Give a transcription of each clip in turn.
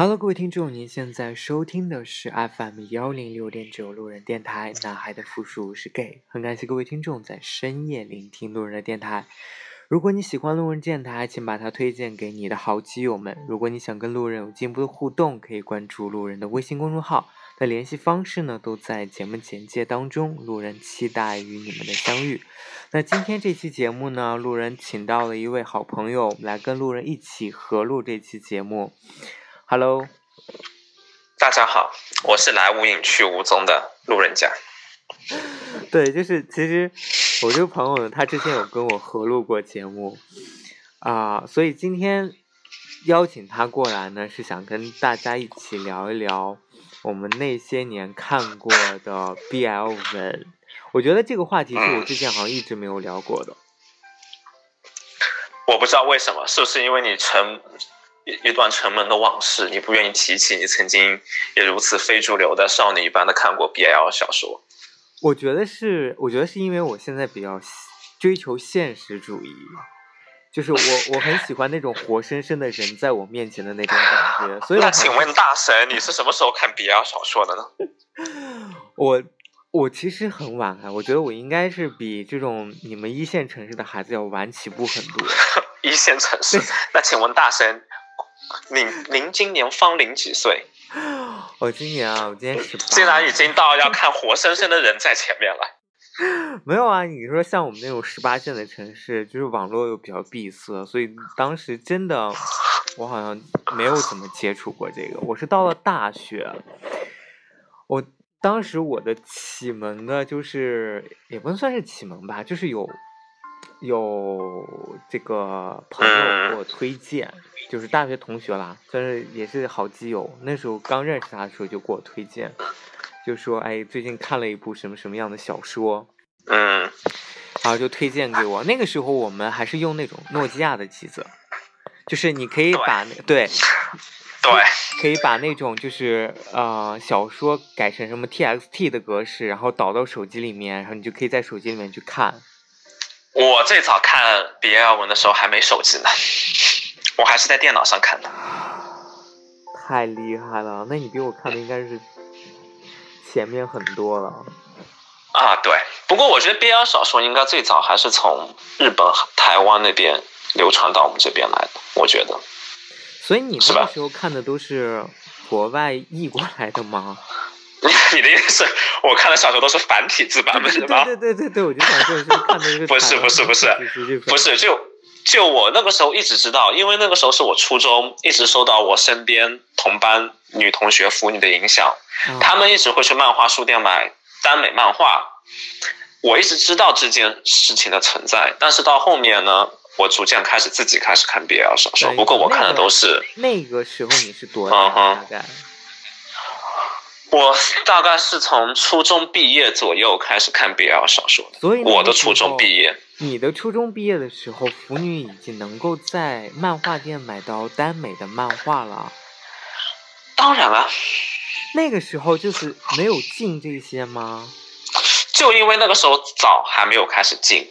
Hello，各位听众，您现在收听的是 FM 幺零六点九路人电台。男孩的复数是 gay，很感谢各位听众在深夜聆听路人的电台。如果你喜欢路人电台，请把它推荐给你的好基友们。如果你想跟路人有进一步的互动，可以关注路人的微信公众号。的联系方式呢，都在节目简介当中。路人期待与你们的相遇。那今天这期节目呢，路人请到了一位好朋友来跟路人一起合录这期节目。Hello，大家好，我是来无影去无踪的路人甲。对，就是其实我这个朋友呢，他之前有跟我合录过节目啊，所以今天邀请他过来呢，是想跟大家一起聊一聊。我们那些年看过的 BL 文，我觉得这个话题是我之前好像一直没有聊过的。我不知道为什么，是不是因为你沉一一段沉闷的往事，你不愿意提起你曾经也如此非主流的少女一般的看过 BL 小说？我觉得是，我觉得是因为我现在比较追求现实主义。就是我，我很喜欢那种活生生的人在我面前的那种感觉。所以，那请问大神，你是什么时候看 BL 小说的呢？我，我其实很晚啊。我觉得我应该是比这种你们一线城市的孩子要晚起步很多。一线城市？那请问大神，您您今年芳龄几岁？我今年啊，我今年十八。竟然已经到要看活生生的人在前面了。没有啊，你说像我们那种十八线的城市，就是网络又比较闭塞，所以当时真的我好像没有怎么接触过这个。我是到了大学，我当时我的启蒙的，就是也不能算是启蒙吧，就是有有这个朋友给我推荐，就是大学同学啦，算是也是好基友。那时候刚认识他的时候就给我推荐。就说哎，最近看了一部什么什么样的小说，嗯，然后就推荐给我。那个时候我们还是用那种诺基亚的机子，就是你可以把那对对，可以把那种就是呃小说改成什么 TXT 的格式，然后导到手机里面，然后你就可以在手机里面去看。我最早看 BL 文的时候还没手机呢，我还是在电脑上看的。太厉害了，那你比我看的应该是。前面很多了，啊对，不过我觉得 BL 小说应该最早还是从日本、台湾那边流传到我们这边来的，我觉得。所以你那个时候看的都是国外译过来的吗？你的意思是，我看的小说都是繁体字版本的吗？对对对对，我就想说，是看的是不是不是不是不是就就我那个时候一直知道，因为那个时候是我初中，一直受到我身边同班女同学腐女的影响。他们一直会去漫画书店买耽美漫画，我一直知道这件事情的存在，但是到后面呢，我逐渐开始自己开始看 BL 小说。不过我看的都是那个时候你是多大？大概我大概是从初中毕业左右开始看 BL 小说的。所以我的初中毕业，你的初中毕业的时候，腐女已经能够在漫画店买到耽美的漫画了。当然了。那个时候就是没有进这些吗？就因为那个时候早还没有开始进，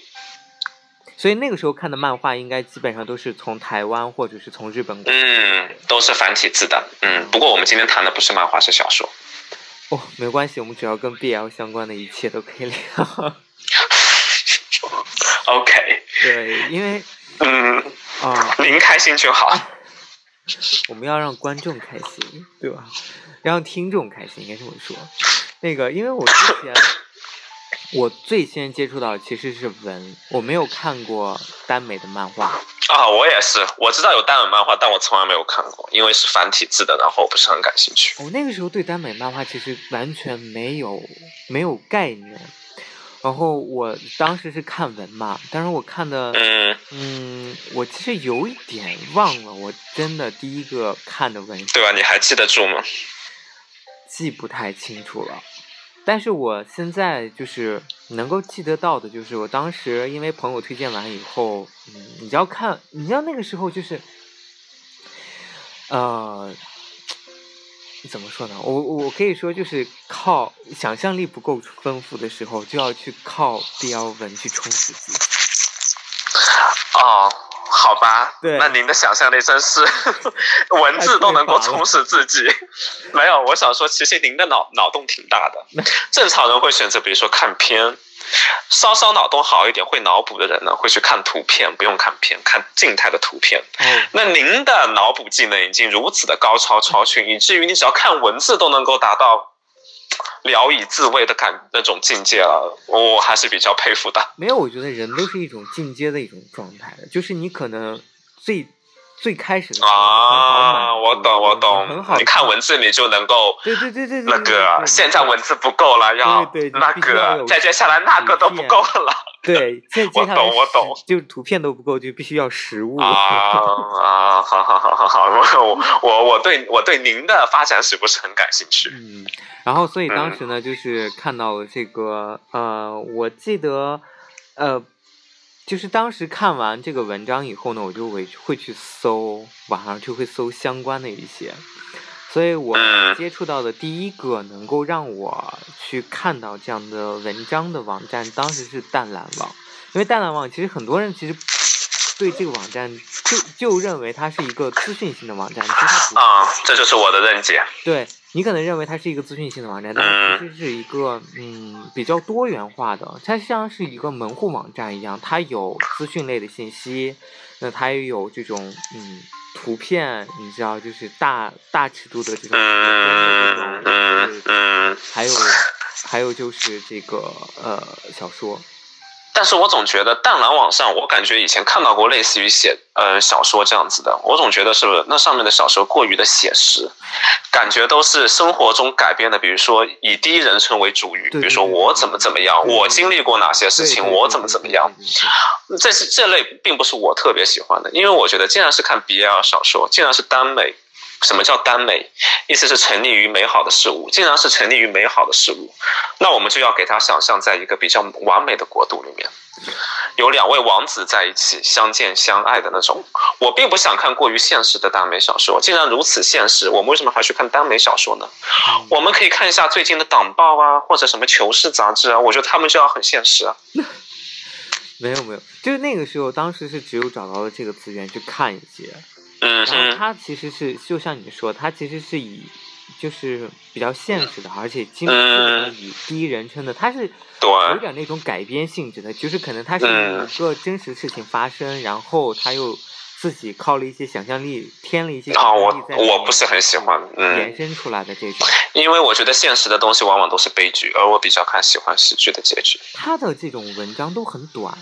所以那个时候看的漫画应该基本上都是从台湾或者是从日本。嗯，都是繁体字的。嗯，不过我们今天谈的不是漫画，是小说。哦，没关系，我们只要跟 BL 相关的一切都可以聊。OK。对，因为嗯啊，您开心就好。我们要让观众开心，对吧？让听众开心，应该这么说。那个，因为我之前我最先接触到其实是文，我没有看过耽美的漫画。啊，我也是，我知道有耽美漫画，但我从来没有看过，因为是繁体字的，然后我不是很感兴趣。我那个时候对耽美漫画其实完全没有没有概念。然后我当时是看文嘛，但是我看的，嗯嗯，我其实有一点忘了，我真的第一个看的文，对吧？你还记得住吗？记不太清楚了，但是我现在就是能够记得到的，就是我当时因为朋友推荐完以后，嗯，你要看，你知道那个时候就是，呃。怎么说呢？我我可以说，就是靠想象力不够丰富的时候，就要去靠 BL 文去充实自己。哦，好吧，对，那您的想象力真是 文字都能够充实自己。没有，我想说，其实您的脑脑洞挺大的。正常人会选择，比如说看片，稍稍脑洞好一点、会脑补的人呢，会去看图片，不用看片，看静态的图片。那您的脑补技能已经如此的高超超群，以至于你只要看文字都能够达到。聊以自慰的感那种境界了，我还是比较佩服的。没有，我觉得人都是一种进阶的一种状态，就是你可能最最开始的啊，我懂我懂，很好。你看文字你就能够，对对对对，那个现在文字不够了，要那个再接下来那个都不够了。对，我懂我懂，就是图片都不够，就必须要实物啊啊！好好好好好，我我我对我对您的发展史不是很感兴趣。嗯。然后，所以当时呢，就是看到了这个，呃，我记得，呃，就是当时看完这个文章以后呢，我就会会去搜，网上就会搜相关的一些，所以我接触到的第一个能够让我去看到这样的文章的网站，当时是淡蓝网，因为淡蓝网其实很多人其实对这个网站就就认为它是一个资讯性的网站，其实它不啊，这就是我的认解，对。你可能认为它是一个资讯性的网站，但其实是一个嗯比较多元化的，它像是一个门户网站一样，它有资讯类的信息，那它也有这种嗯图片，你知道就是大大尺度的这种，嗯嗯嗯，还有还有就是这个呃小说。但是我总觉得淡蓝网上，我感觉以前看到过类似于写呃小说这样子的，我总觉得是不是那上面的小说过于的写实，感觉都是生活中改编的，比如说以第一人称为主语，比如说我怎么怎么样，我经历过哪些事情，我怎么怎么样，这是这类并不是我特别喜欢的，因为我觉得既然是看 BL 小说，既然是耽美。什么叫耽美？意思是沉溺于美好的事物。既然是沉溺于美好的事物，那我们就要给他想象在一个比较完美的国度里面，有两位王子在一起相见相爱的那种。我并不想看过于现实的耽美小说。既然如此现实，我们为什么还去看耽美小说呢？我们可以看一下最近的党报啊，或者什么求是杂志啊。我觉得他们就要很现实啊。没有没有，就是那个时候，当时是只有找到了这个资源去看一些。嗯，然后它其实是就像你说，它其实是以就是比较现实的，而且基本上以第一人称的，它是有点那种改编性质的，就是可能它是有一个真实事情发生，然后他又自己靠了一些想象力，添了一些啊，我我不是很喜欢延伸出来的这种，因为我觉得现实的东西往往都是悲剧，而我比较看喜欢喜剧的结局。他的这种文章都很短。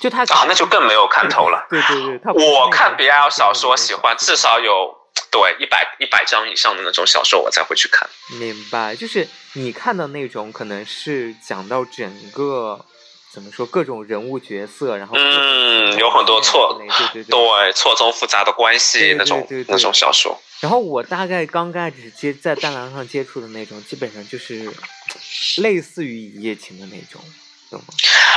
就他啊，那就更没有看头了。对对对，我看 BL 小说喜欢至少有对一百一百章以上的那种小说，我才会去看。明白，就是你看的那种，可能是讲到整个怎么说各种人物角色，然后嗯，有很多错，对对 对，错综复杂的关系那种那种小说。然后我大概刚开始接在弹廊上接触的那种，基本上就是类似于一夜情的那种。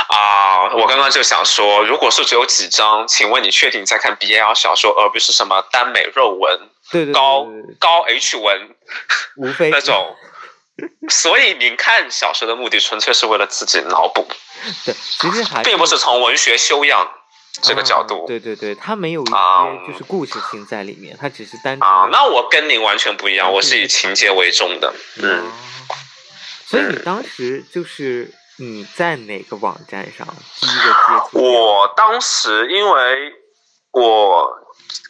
啊，我刚刚就想说，如果是只有几张，请问你确定在看 BL 小说，而不是什么耽美肉文、对对高高 H 文，无非那种。所以您看小说的目的纯粹是为了自己脑补，对，其实还并不是从文学修养这个角度。对对对，它没有一些就是故事性在里面，它只是单纯。啊，那我跟您完全不一样，我是以情节为重的。嗯，所以你当时就是。你在哪个网站上第一个接触？我当时，因为我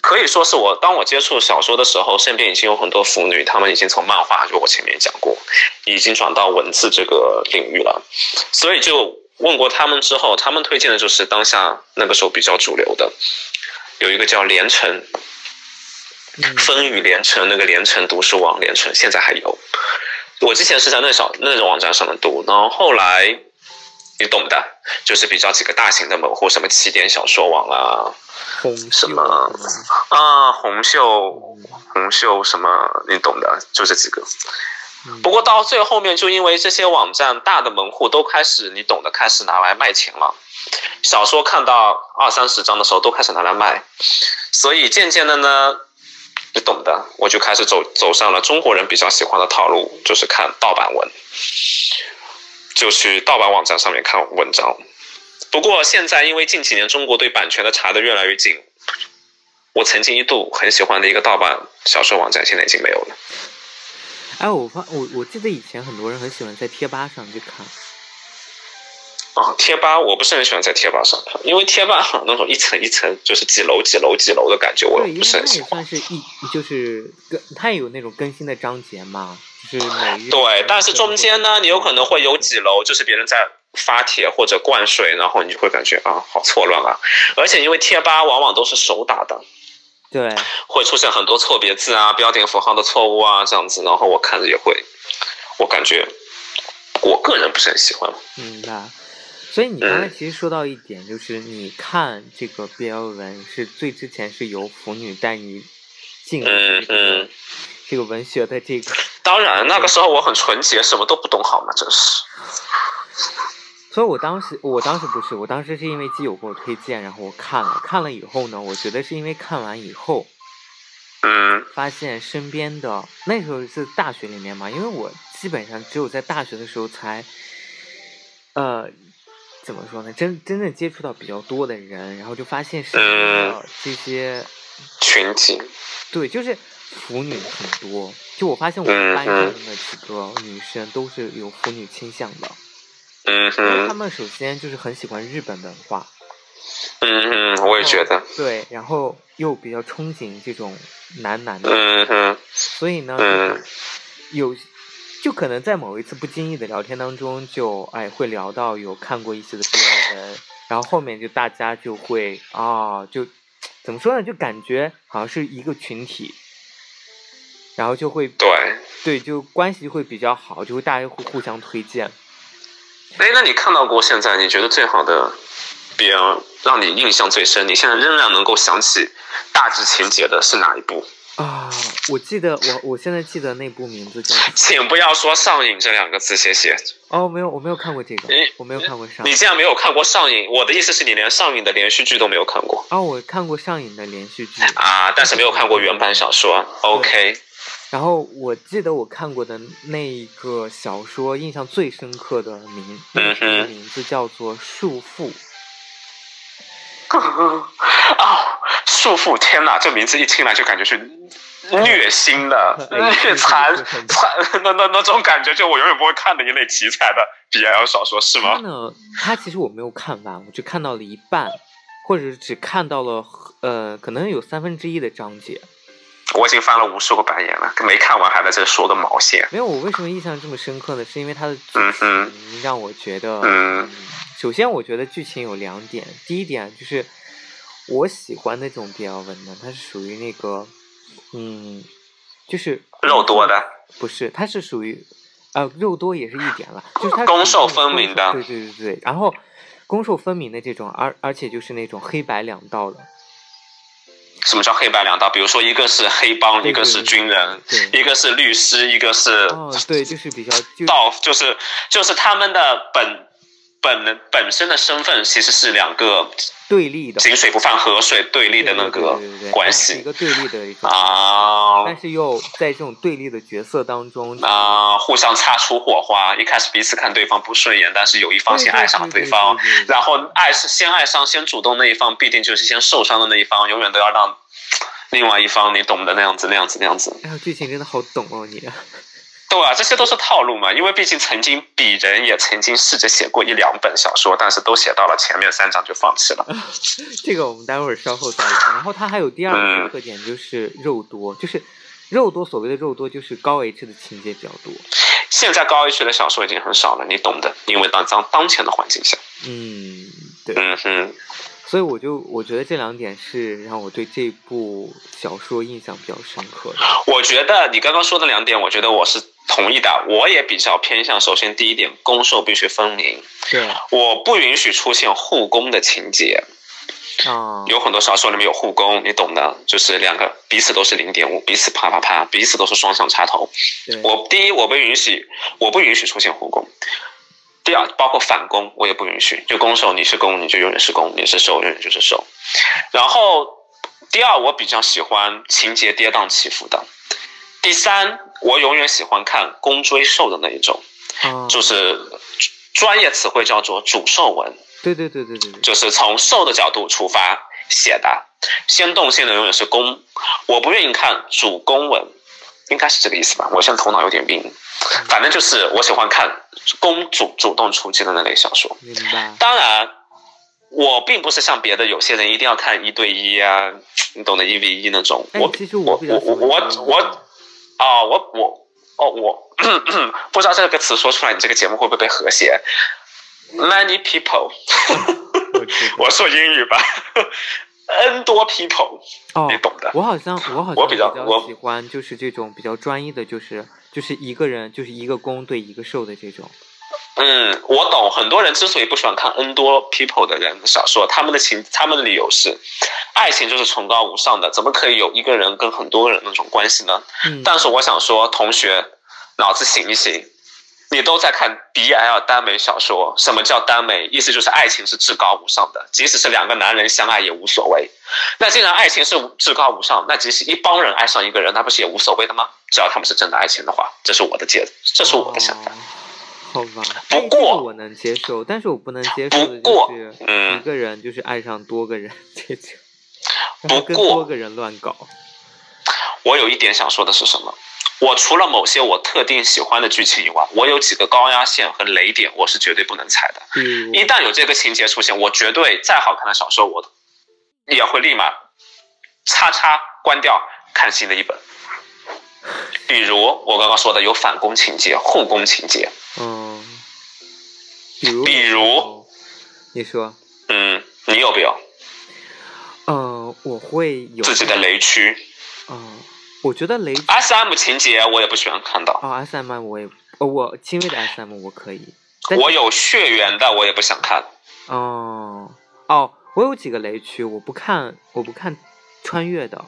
可以说是我当我接触小说的时候，身边已经有很多腐女，她们已经从漫画，就我前面讲过，已经转到文字这个领域了。所以就问过他们之后，他们推荐的就是当下那个时候比较主流的，有一个叫连城，风雨连城，那个连城读书网，连城现在还有。我之前是在那小那种网站上面读，然后后来你懂的，就是比较几个大型的门户，什么起点小说网啊，什么啊红袖红袖什么，你懂的，就这几个。不过到最后面，就因为这些网站大的门户都开始，你懂的，开始拿来卖钱了。小说看到二三十章的时候，都开始拿来卖，所以渐渐的呢。你懂的，我就开始走走上了中国人比较喜欢的套路，就是看盗版文，就去盗版网站上面看文章，不过现在因为近几年中国对版权的查的越来越紧，我曾经一度很喜欢的一个盗版小说网站，现在已经没有了。哎，我发我我记得以前很多人很喜欢在贴吧上去看。啊，贴吧我不是很喜欢在贴吧上看，因为贴吧那种一层一层就是几楼几楼几楼的感觉，我不是很喜欢。算是一就是更，它也有那种更新的章节嘛，就是。对，但是中间呢，你有可能会有几楼，就是别人在发帖或者灌水，然后你就会感觉啊，好错乱啊！而且因为贴吧往往都是手打的，对，会出现很多错别字啊、标点符号的错误啊这样子，然后我看着也会，我感觉我个人不是很喜欢。明白。所以你刚才其实说到一点，就是你看这个 BL 文是最之前是由腐女带你进嗯嗯这个文学的这个。当然，那个时候我很纯洁，什么都不懂，好吗？真是。所以我当时，我当时不是，我当时是因为基友给我推荐，然后我看了，看了以后呢，我觉得是因为看完以后，嗯，发现身边的那时候是大学里面嘛，因为我基本上只有在大学的时候才，呃。怎么说呢？真真正接触到比较多的人，然后就发现身边的这些群体，对，就是腐女很多。就我发现我们班上的几个女生都是有腐女倾向的。嗯哼。他们首先就是很喜欢日本文化。嗯哼，我也觉得。对，然后又比较憧憬这种男男的。嗯哼。所以呢，有。就可能在某一次不经意的聊天当中，就哎会聊到有看过一些的 BL 文，然后后面就大家就会啊，就怎么说呢？就感觉好像是一个群体，然后就会对对，就关系会比较好，就会大家会互相推荐。哎，那你看到过现在你觉得最好的 BL，让你印象最深，你现在仍然能够想起大致情节的是哪一部？啊，我记得我我现在记得那部名字叫，请不要说上瘾这两个字，谢谢。哦，没有，我没有看过这个，我没有看过上。你竟然没有看过上瘾？我的意思是你连上瘾的连续剧都没有看过。啊，我看过上瘾的连续剧啊，但是没有看过原版小说。OK。然后我记得我看过的那个小说，印象最深刻的名，名字叫做《束缚》。啊，束缚！天哪，这名字一听来就感觉是虐心的、虐残 残 那那那种感觉，就我永远不会看的一类题材的 BL 小说，是吗？呢，它其实我没有看完，我就看到了一半，或者只看到了呃，可能有三分之一的章节。我已经翻了无数个白眼了，没看完还在这说个毛线？没有，我为什么印象这么深刻呢？是因为它的剧情让我觉得，嗯，首先我觉得剧情有两点，第一点就是我喜欢那种 BL 文的，它是属于那个，嗯，就是肉多的，不是，它是属于，呃，肉多也是一点了，就是它攻受分明的，对对对对，然后攻受分明的这种，而而且就是那种黑白两道的。什么叫黑白两道？比如说，一个是黑帮，一个是军人，一个是律师，一个是哦，对，就是比较道，就是就是他们的本本本身的身份其实是两个对立的，井水不犯河水对立的那个关系，一个对立的一种啊，但是又在这种对立的角色当中啊，互相擦出火花，一开始彼此看对方不顺眼，但是有一方先爱上了对方，然后爱是先爱上先主动那一方，必定就是先受伤的那一方，永远都要让。另外一方，你懂的那样子，那样子，那样子。哎呀，剧情真的好懂哦，你。对啊，这些都是套路嘛，因为毕竟曾经鄙人也曾经试着写过一两本小说，但是都写到了前面三章就放弃了。这个我们待会儿稍后再聊。然后它还有第二个特点，就是肉多，就是肉多。所谓的肉多，就是高 H 的情节比较多。现在高 H 的小说已经很少了，你懂的，因为当当当前的环境下。嗯，对。嗯哼。所以我就我觉得这两点是让我对这部小说印象比较深刻的。我觉得你刚刚说的两点，我觉得我是同意的。我也比较偏向，首先第一点，攻受必须分明。对。我不允许出现互攻的情节。嗯。有很多小说里面有互攻，你懂的，就是两个彼此都是零点五，彼此啪啪啪，彼此都是双向插头。我第一，我不允许，我不允许出现互攻。第二，包括反攻，我也不允许。就攻受，你是攻，你就永远是攻；你是受，永远就是受。然后，第二，我比较喜欢情节跌宕起伏的。第三，我永远喜欢看攻追受的那一种，就是专业词汇叫做主受文。对对对对对对，就是从受的角度出发写的，先动性的永远是攻，我不愿意看主攻文，应该是这个意思吧？我现在头脑有点病，反正就是我喜欢看公主主动出击的那类小说。明白。当然，我并不是像别的有些人一定要看一对一啊，你懂得一 v 一那种。我其实我我我我我，啊我我哦我 不知道这个词说出来，你这个节目会不会被和谐？Many people，我说英语吧。N 多 people，你懂的。我好像我好像我比较我喜欢就是这种比较专一的，就是就是一个人就是一个攻对一个受的这种。嗯，我懂。很多人之所以不喜欢看 N 多 people 的人小说，他们的情他们的理由是，爱情就是崇高无上的，怎么可以有一个人跟很多人那种关系呢？嗯。但是我想说，同学，脑子醒一醒。你都在看 BL 耽美小说，什么叫耽美？意思就是爱情是至高无上的，即使是两个男人相爱也无所谓。那既然爱情是至高无上，那即使一帮人爱上一个人，那不是也无所谓的吗？只要他们是真的爱情的话，这是我的解，这是我的想法。好吧，不过我能接受，但是我不能接受的就是一个人就是爱上多个人这种，不跟多个人乱搞。我有一点想说的是什么？我除了某些我特定喜欢的剧情以外，我有几个高压线和雷点，我是绝对不能踩的。一旦有这个情节出现，我绝对再好看的小说，我也会立马叉叉关掉，看新的一本。比如我刚刚说的有反攻情节、后宫情节。嗯。比如。比如。你说。嗯，你有没有？嗯，我会有自己的雷区。嗯。我觉得雷 S M 情节我也不喜欢看到。哦，S M 我也，我轻微的 S M 我可以。我有血缘的我也不想看。哦哦，我有几个雷区，我不看，我不看穿越的。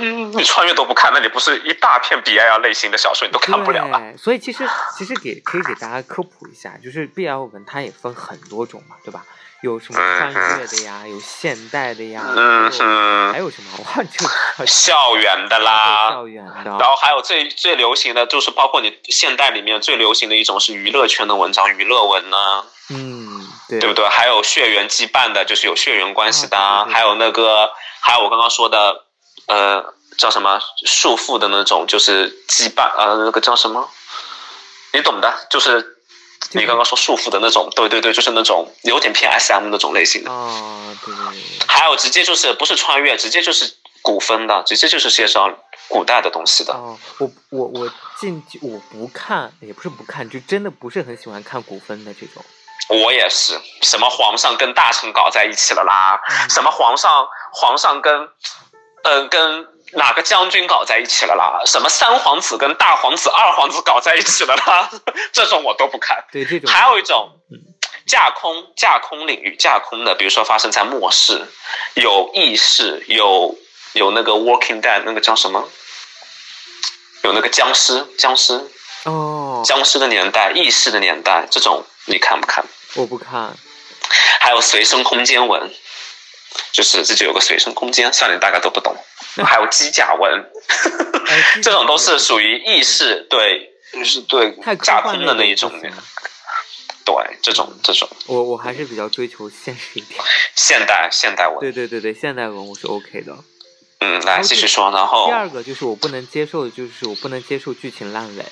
嗯，你穿越都不看，那你不是一大片 B L 类型的小说你都看不了了？所以其实其实给可以给大家科普一下，就是 B L 文它也分很多种嘛，对吧？有什么穿越的呀？有现代的呀？嗯还有什么？我忘记了。校园的啦。校园的。然后还有最最流行的就是包括你现代里面最流行的一种是娱乐圈的文章，娱乐文呢。嗯，对。对不对？还有血缘羁绊的，就是有血缘关系的。还有那个，还有我刚刚说的，呃，叫什么束缚的那种，就是羁绊，呃，那个叫什么？你懂的，就是。你刚刚说束缚的那种，对对对，就是那种有点偏 S M 那种类型的。哦，对。还有直接就是不是穿越，直接就是古风的，直接就是介绍古代的东西的。哦，我我我进我不看，也不是不看，就真的不是很喜欢看古风的这种。我也是，什么皇上跟大臣搞在一起了啦？什么皇上皇上跟，呃跟。哪个将军搞在一起了啦？什么三皇子跟大皇子、二皇子搞在一起了啦？这种我都不看。对这种。还有一种，架空架空领域架空的，比如说发生在末世，有异世，有有那个 Walking Dead 那个叫什么？有那个僵尸僵尸哦，僵尸的年代，异世的年代，这种你看不看？我不看。还有随身空间文，就是自己有个随身空间，算你大概都不懂。还有机甲文，这种都是属于意识对，就是对架空的那一种。对，这种这种，我我还是比较追求现实一点。现代现代文，对对对对，现代文我是 OK 的。嗯，来继续说，然后第二个就是我不能接受的，就是我不能接受剧情烂尾，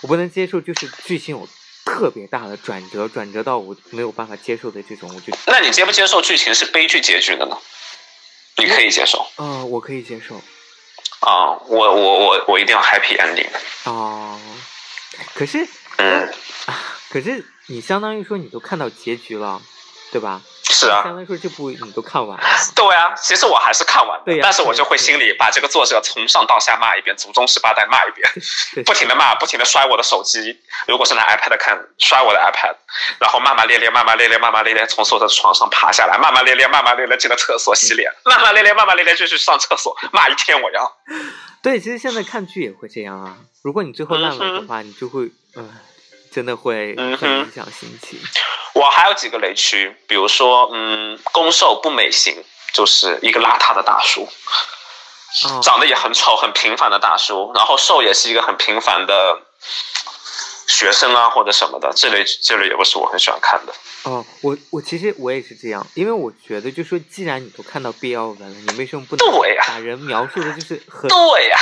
我不能接受就是剧情有特别大的转折，转折到我没有办法接受的这种，我就。那你接不接受剧情是悲剧结局的呢？你可以接受，嗯，我可以接受。啊，我我我我一定要 happy ending。哦，可是，嗯，可是你相当于说你都看到结局了，对吧？是啊，相当于说这部你都看完了。对啊，其实我还是看完的，但是我就会心里把这个作者从上到下骂一遍，祖宗十八代骂一遍，不停的骂，不停的摔我的手机。如果是拿 iPad 看，摔我的 iPad，然后骂骂咧咧，骂骂咧咧，骂骂咧咧，从所有的床上爬下来，骂骂咧咧，骂骂咧咧，进了厕所洗脸，骂骂咧咧，骂骂咧咧，就去上厕所骂一天。我要。对，其实现在看剧也会这样啊。如果你最后烂尾的话，你就会，嗯，真的会很影响心情。我还有几个雷区，比如说，嗯，攻受不美型，就是一个邋遢的大叔，长得也很丑、很平凡的大叔，然后受也是一个很平凡的学生啊，或者什么的，这类这类也不是我很喜欢看的。哦，我我其实我也是这样，因为我觉得，就说既然你都看到 BL 文了，你为什么不能把人描述的就是很对呀？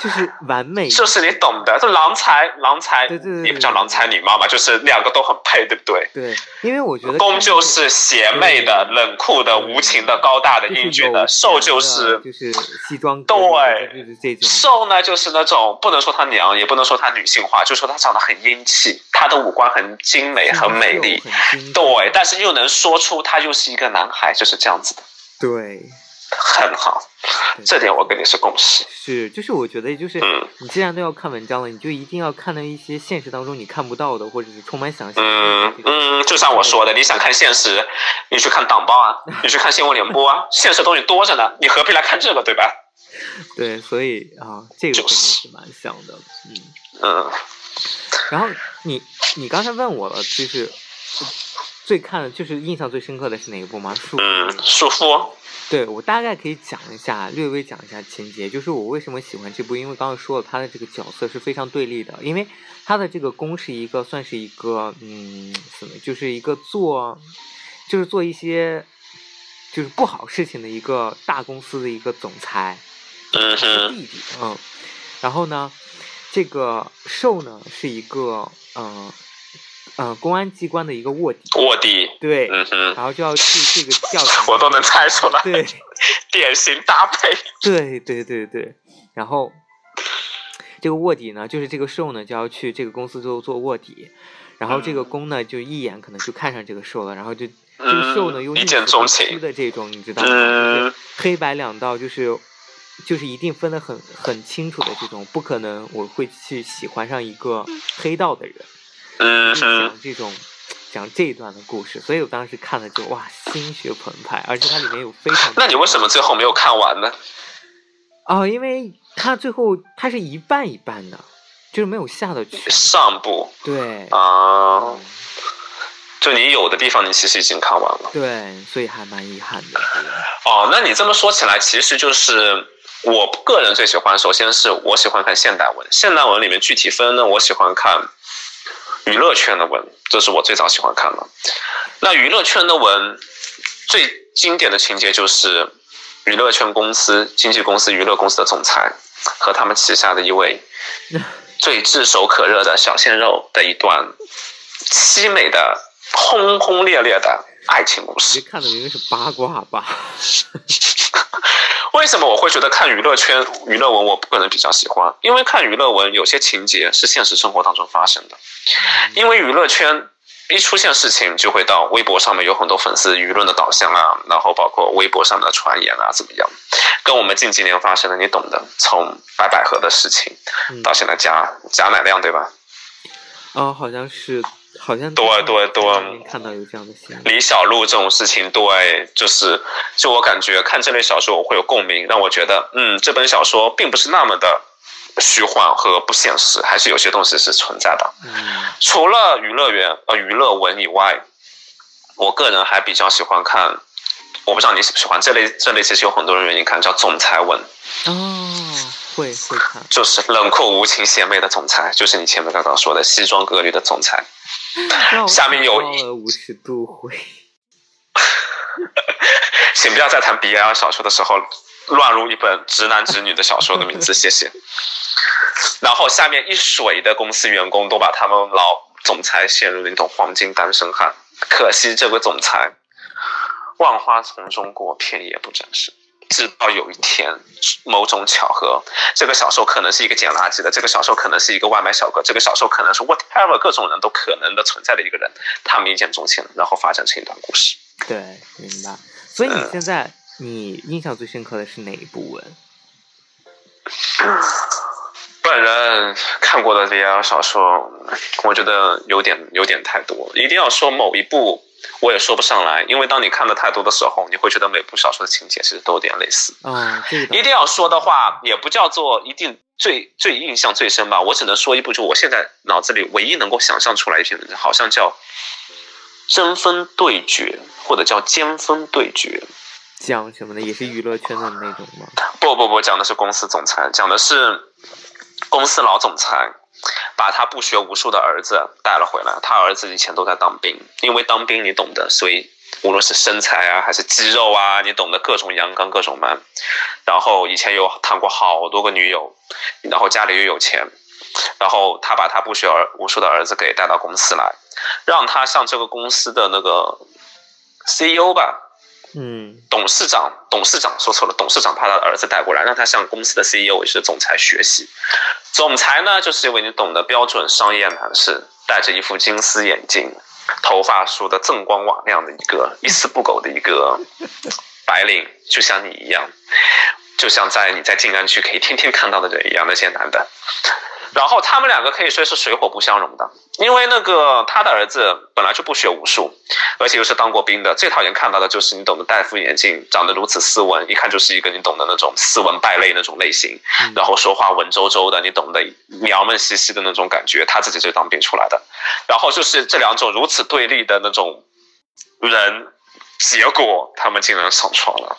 就是完美，就是你懂的，就郎才郎才，对对对，也不叫郎才女貌吧，就是两个都很配，对不对？对，因为我觉得攻就是邪魅的、冷酷的、无情的、高大的、英俊的，受就是就是西装，对，就是这种。受呢，就是那种不能说他娘，也不能说他女性化，就说他长得很英气，他的五官很精美、很美丽，对，但是又能说出他又是一个男孩，就是这样子的。对。很好，这点我跟你是共识。是，就是我觉得，就是你既然都要看文章了，你就一定要看到一些现实当中你看不到的，或者是充满想象。嗯嗯，就像我说的，你想看现实，你去看党报啊，你去看新闻联播啊，现实东西多着呢，你何必来看这个，对吧？对，所以啊，这个真的是蛮像的。嗯嗯。然后你你刚才问我了，就是最看就是印象最深刻的是哪一部吗？束嗯，束缚。对我大概可以讲一下，略微讲一下情节，就是我为什么喜欢这部，因为刚刚说了他的这个角色是非常对立的，因为他的这个公是一个算是一个嗯，什么，就是一个做，就是做一些就是不好事情的一个大公司的一个总裁，弟弟，嗯，然后呢，这个受呢是一个嗯。嗯，公安机关的一个卧底，卧底，对，嗯哼，然后就要去 这个调查，我都能猜出来，对，典型搭配，对对对对，然后这个卧底呢，就是这个受呢就要去这个公司做做卧底，然后这个公呢就一眼可能就看上这个受了，然后就这个受呢又一见钟情的这种，你知道吗？就是黑白两道，就是就是一定分得很很清楚的这种，不可能我会去喜欢上一个黑道的人。嗯，讲这种讲这一段的故事，所以我当时看了就哇，心血澎湃，而且它里面有非常……那你为什么最后没有看完呢？哦，因为它最后它是一半一半的，就是没有下到全上部。对啊，就你有的地方你其实已经看完了。对，所以还蛮遗憾的。哦，那你这么说起来，其实就是我个人最喜欢，首先是我喜欢看现代文，现代文里面具体分呢，我喜欢看。娱乐圈的文，这是我最早喜欢看的。那娱乐圈的文，最经典的情节就是娱乐圈公司、经纪公司、娱乐公司的总裁和他们旗下的一位 最炙手可热的小鲜肉的一段凄美的、轰轰烈烈的爱情故事。看的应该是八卦吧？为什么我会觉得看娱乐圈娱乐文我个人比较喜欢？因为看娱乐文有些情节是现实生活当中发生的。因为娱乐圈一出现事情，就会到微博上面有很多粉丝舆论的导向啊，然后包括微博上面的传言啊，怎么样？跟我们近几年发生的，你懂的，从白百合的事情到现在贾贾乃亮，对吧？哦，好像是，好像对对对，看到有这样的新闻。李小璐这种事情，对，就是就我感觉看这类小说我会有共鸣，让我觉得，嗯，这本小说并不是那么的。虚幻和不现实，还是有些东西是存在的。除了娱乐园呃娱乐文以外，我个人还比较喜欢看，我不知道你喜不喜欢这类这类，其实有很多人愿意看，叫总裁文。哦，会会看，就是冷酷无情邪魅的总裁，就是你前面刚刚说的西装革履的总裁。下面有五十度灰。请不要在谈 BL 小说的时候。乱入一本直男直女的小说的名字，谢谢。然后下面一水的公司员工都把他们老总裁陷入了一种黄金单身汉。可惜这位总裁，万花丛中过，片叶不展示。直到有一天，某种巧合，这个小受可能是一个捡垃圾的，这个小受可能是一个外卖小哥，这个小受可能是 whatever 各种人都可能的存在的一个人，他们一见钟情，然后发展成一段故事。对，明白。所以你现在。你印象最深刻的是哪一部文？本人看过的 BL 小说，我觉得有点有点太多，一定要说某一部，我也说不上来，因为当你看的太多的时候，你会觉得每部小说的情节其实都有点类似。嗯，一定要说的话，也不叫做一定最最印象最深吧，我只能说一部，就我现在脑子里唯一能够想象出来一篇文章，好像叫《争锋对决》或者叫《尖锋对决》。讲什么的也是娱乐圈的那种吗？不不不，讲的是公司总裁，讲的是公司老总裁把他不学无术的儿子带了回来。他儿子以前都在当兵，因为当兵你懂得，所以无论是身材啊还是肌肉啊，你懂得各种阳刚各种 man。然后以前有谈过好多个女友，然后家里又有钱，然后他把他不学儿无术的儿子给带到公司来，让他向这个公司的那个 CEO 吧。嗯，董事长，董事长说错了，董事长把他的儿子带过来，让他向公司的 CEO 也是总裁学习。总裁呢，就是一位你懂得标准商业男士，戴着一副金丝眼镜，头发梳得锃光瓦亮的一个一丝不苟的一个白领，就像你一样，就像在你在静安区可以天天看到的人一样，那些男的。然后他们两个可以说是水火不相容的，因为那个他的儿子本来就不学武术，而且又是当过兵的，最讨厌看到的就是你懂得戴副眼镜，长得如此斯文，一看就是一个你懂的那种斯文败类那种类型，然后说话文绉绉的，你懂得娘们兮兮的那种感觉，他自己就当兵出来的，然后就是这两种如此对立的那种人，结果他们竟然上床了，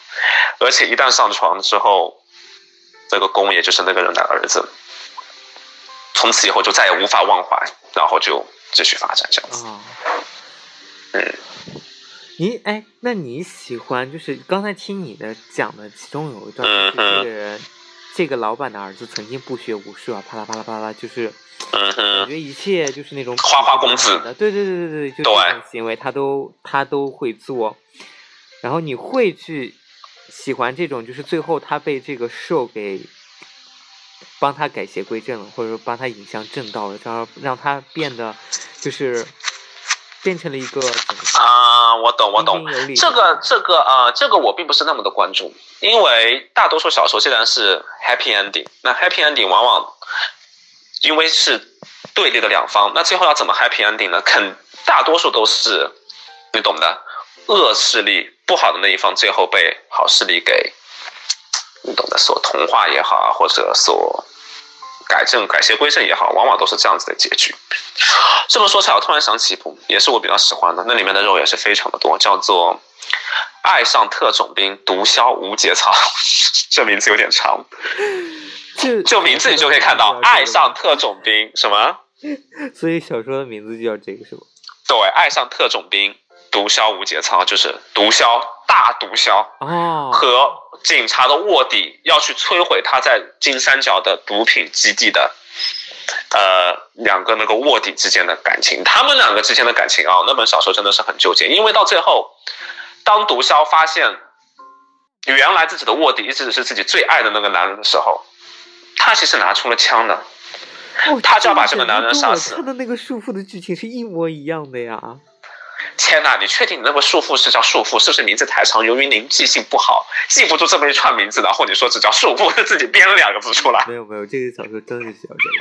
而且一旦上床之后，这个公也就是那个人的儿子。从此以后就再也无法忘怀，然后就继续发展这样子。嗯，你哎，那你喜欢就是刚才听你的讲的，其中有一段，就是这个人，这个老板的儿子曾经不学无术啊，啪啦啪啦啪啦，就是感觉一切就是那种花花公子的，对对对对对，就这种行为他都他都会做。然后你会去喜欢这种，就是最后他被这个兽给。帮他改邪归正了，或者说帮他引向正道了，这样让他变得就是变成了一个啊，我懂我懂，这个这个啊，这个我并不是那么的关注，因为大多数小说既然是 happy ending，那 happy ending 往往因为是对立的两方，那最后要怎么 happy ending 呢？肯大多数都是你懂的，恶势力不好的那一方最后被好势力给。你懂得，所同化也好啊，或者所改正、改邪归正也好，往往都是这样子的结局。这么说起来，我突然想起一部，也是我比较喜欢的，那里面的肉也是非常的多，叫做《爱上特种兵毒枭无节操》，这名字有点长。就就名字你就可以看到，《爱上特种兵》什么？所以小说的名字就叫这个是吗？对，《爱上特种兵毒枭无节操》就是毒枭。大毒枭和警察的卧底要去摧毁他在金三角的毒品基地的，呃，两个那个卧底之间的感情，他们两个之间的感情啊，那本小说真的是很纠结，因为到最后，当毒枭发现原来自己的卧底一直是自己最爱的那个男人的时候，他其实拿出了枪的，他就要把这个男人杀死。他的那个束缚的剧情是一模一样的呀。天呐！你确定你那个束缚是叫束缚？是不是名字太长？由于您记性不好，记不住这么一串名字，然后你说只叫束缚，自己编了两个字出来。没有没有，这个小说真是小说。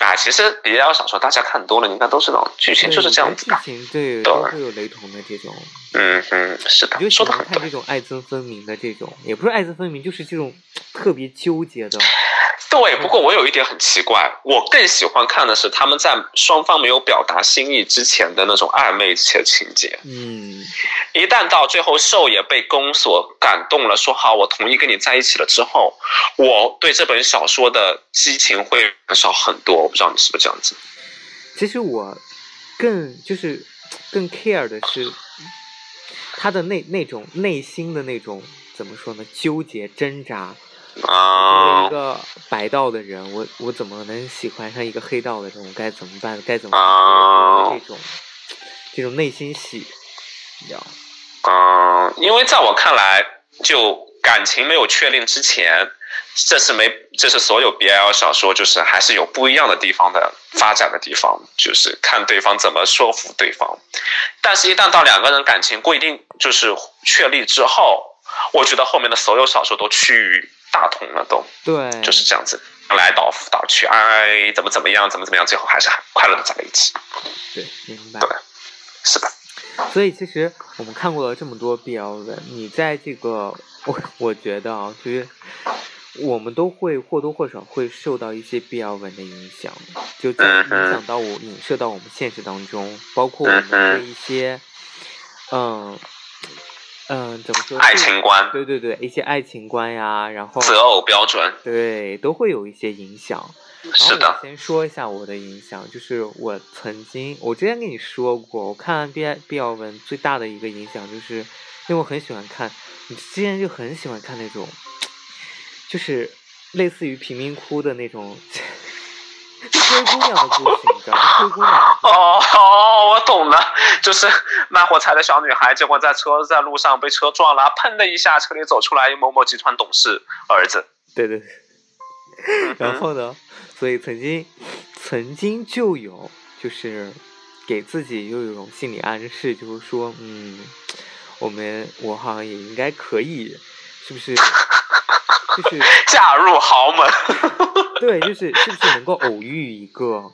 啊，其实比较小说大家看多了，应该都知道，剧情就是这样子。剧情对都会有雷同的这种。嗯嗯，是的。我就喜欢看这种爱憎分明的这种，也不是爱憎分明，就是这种特别纠结的。对，不过我有一点很奇怪，我更喜欢看的是他们在双方没有表达心意之前的那种暧昧且情节。嗯，一旦到最后受也被公所感动了，说好我同意跟你在一起了之后，我对这本小说的激情会少很多。我不知道你是不是这样子。其实我更就是更 care 的是他的那那种内心的那种怎么说呢？纠结挣扎。作为一个白道的人，我我怎么能喜欢上一个黑道的人？我该怎么办？该怎么啊这种这种内心戏？嗯，因为在我看来，就感情没有确定之前，这是没这是所有 BL 小说就是还是有不一样的地方的发展的地方，就是看对方怎么说服对方。但是，一旦到两个人感情不一定就是确立之后，我觉得后面的所有小说都趋于。大同了都，对，就是这样子，来倒倒去，哎，怎么怎么样，怎么怎么样，最后还是很快乐的在了一起。对，明白。对，是的。所以其实我们看过了这么多 BL 文，你在这个，我我觉得啊，就是我们都会或多或少会受到一些 BL 文的影响，就在影响到我，影射到我们现实当中，包括我们的一些，嗯。嗯，怎么说？爱情观，对对对，一些爱情观呀，然后择偶标准，对，都会有一些影响。是的。先说一下我的影响，就是我曾经，我之前跟你说过，我看完毕毕业文最大的一个影响，就是因为我很喜欢看，你之前就很喜欢看那种，就是类似于贫民窟的那种。灰姑娘的故事，你知道吗？灰姑娘。哦哦，我懂了，就是卖火柴的小女孩，结果在车在路上被车撞了，砰的一下，车里走出来某某集团董事儿子。对对对。然后呢？所以曾经，曾经就有，就是给自己又有一种心理暗示，就是说，嗯，我们我好像也应该可以，是不是？就是 嫁入豪门。对，就是是不是能够偶遇一个有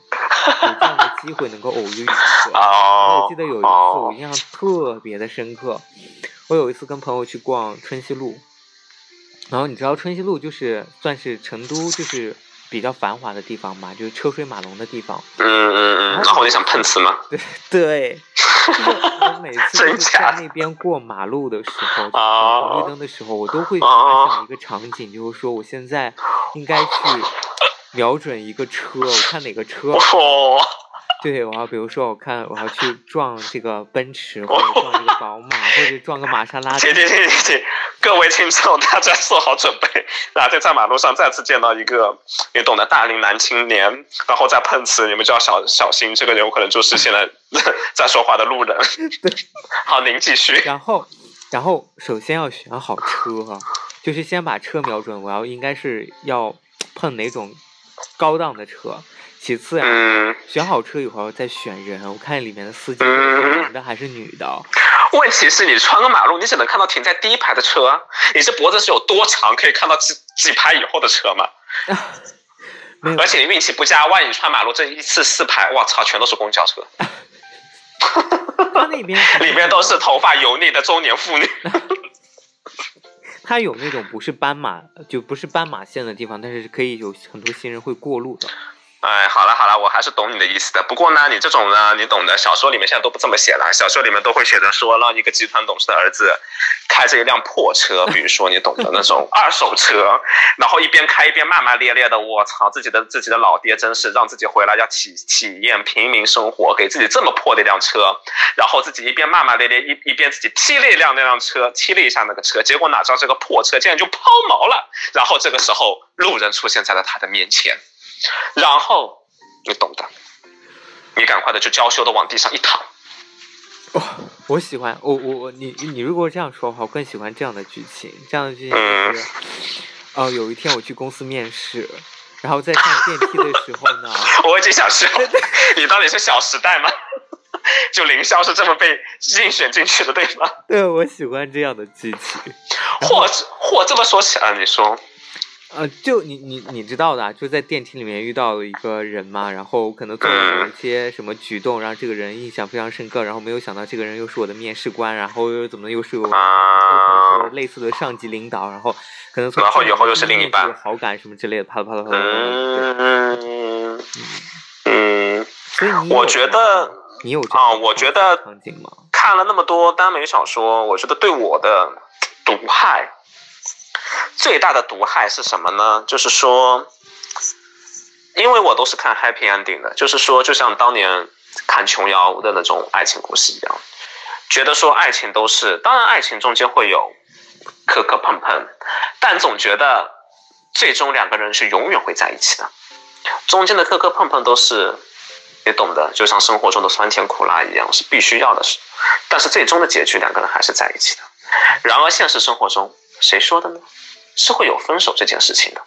这样的机会，能够偶遇一个？然后我记得有一次，我印象特别的深刻。我有一次跟朋友去逛春熙路，然后你知道春熙路就是算是成都就是比较繁华的地方嘛，就是车水马龙的地方。嗯嗯嗯。然后你想碰瓷吗？对 对。我每次就在那边过马路的时候，红绿灯的时候，我都会想一个场景，就是说我现在应该去瞄准一个车，我看哪个车。对，我要比如说，我看我要去撞这个奔驰，或者撞这个宝马，或者撞个玛莎拉蒂。停停停停停！各位听众，大家做好准备，哪天在马路上再次见到一个你懂的大龄男青年，然后再碰瓷，你们就要小小心，这个人有可能就是现在 在说话的路人。对 好，您继续。然后，然后首先要选好车，就是先把车瞄准，我要应该是要碰哪种高档的车。其次呀，选好车以后再选人，我看里面的司机男的还是女的。问题是你穿个马路，你只能看到停在第一排的车，你这脖子是有多长，可以看到几几排以后的车吗？而且你运气不佳，万一穿马路这一次四排，我操，全都是公交车。他那边 里面都是头发油腻的中年妇女。他有那种不是斑马，就不是斑马线的地方，但是可以有很多行人会过路的。哎，好了好了，我还是懂你的意思的。不过呢，你这种呢，你懂的。小说里面现在都不这么写了，小说里面都会写着说，让一个集团董事的儿子开着一辆破车，比如说你懂的那种 二手车，然后一边开一边骂骂咧咧的。我操，自己的自己的老爹真是让自己回来要体体验平民生活，给自己这么破的一辆车，然后自己一边骂骂咧咧，一一边自己踢了一辆那辆车，踢了一下那个车，结果哪知道这个破车竟然就抛锚了。然后这个时候，路人出现在了他的面前。然后你懂的，你赶快的就娇羞的往地上一躺。哦，我喜欢我我我你你如果这样说的话，我更喜欢这样的剧情。这样的剧情就是，哦，有一天我去公司面试，然后在上电梯的时候呢，我已经想笑，你到底是《小时代》吗？就凌霄是这么被竞选进去的，对吗？对，我喜欢这样的剧情。或或这么说起来，你说。呃，就你你你知道的，就在电梯里面遇到了一个人嘛，然后可能做了一些什么举动，让这个人印象非常深刻，然后没有想到这个人又是我的面试官，然后又怎么又是我类似的上级领导，然后可能从然后以后又是另一半好感什么之类的，啪啦啪啦啪啦。嗯嗯嗯。所以我觉得你有啊，我觉得场景吗？看了那么多耽美小说，我觉得对我的毒害。最大的毒害是什么呢？就是说，因为我都是看 happy ending 的，就是说，就像当年看琼瑶的那种爱情故事一样，觉得说爱情都是，当然爱情中间会有磕磕碰碰，但总觉得最终两个人是永远会在一起的。中间的磕磕碰碰都是你懂的，就像生活中的酸甜苦辣一样，是必须要的事。但是最终的结局，两个人还是在一起的。然而现实生活中，谁说的呢？是会有分手这件事情的。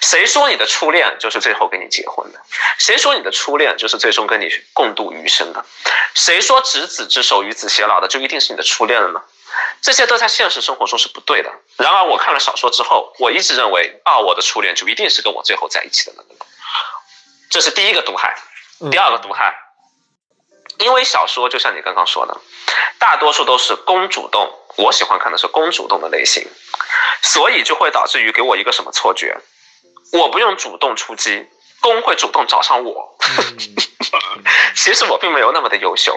谁说你的初恋就是最后跟你结婚的？谁说你的初恋就是最终跟你共度余生的？谁说执子之手与子偕老的就一定是你的初恋了呢？这些都在现实生活中是不对的。然而我看了小说之后，我一直认为啊，我的初恋就一定是跟我最后在一起的那个。这是第一个毒害。第二个毒害，因为小说就像你刚刚说的，大多数都是公主动。我喜欢看的是攻主动的类型，所以就会导致于给我一个什么错觉？我不用主动出击，公会主动找上我。其实我并没有那么的优秀，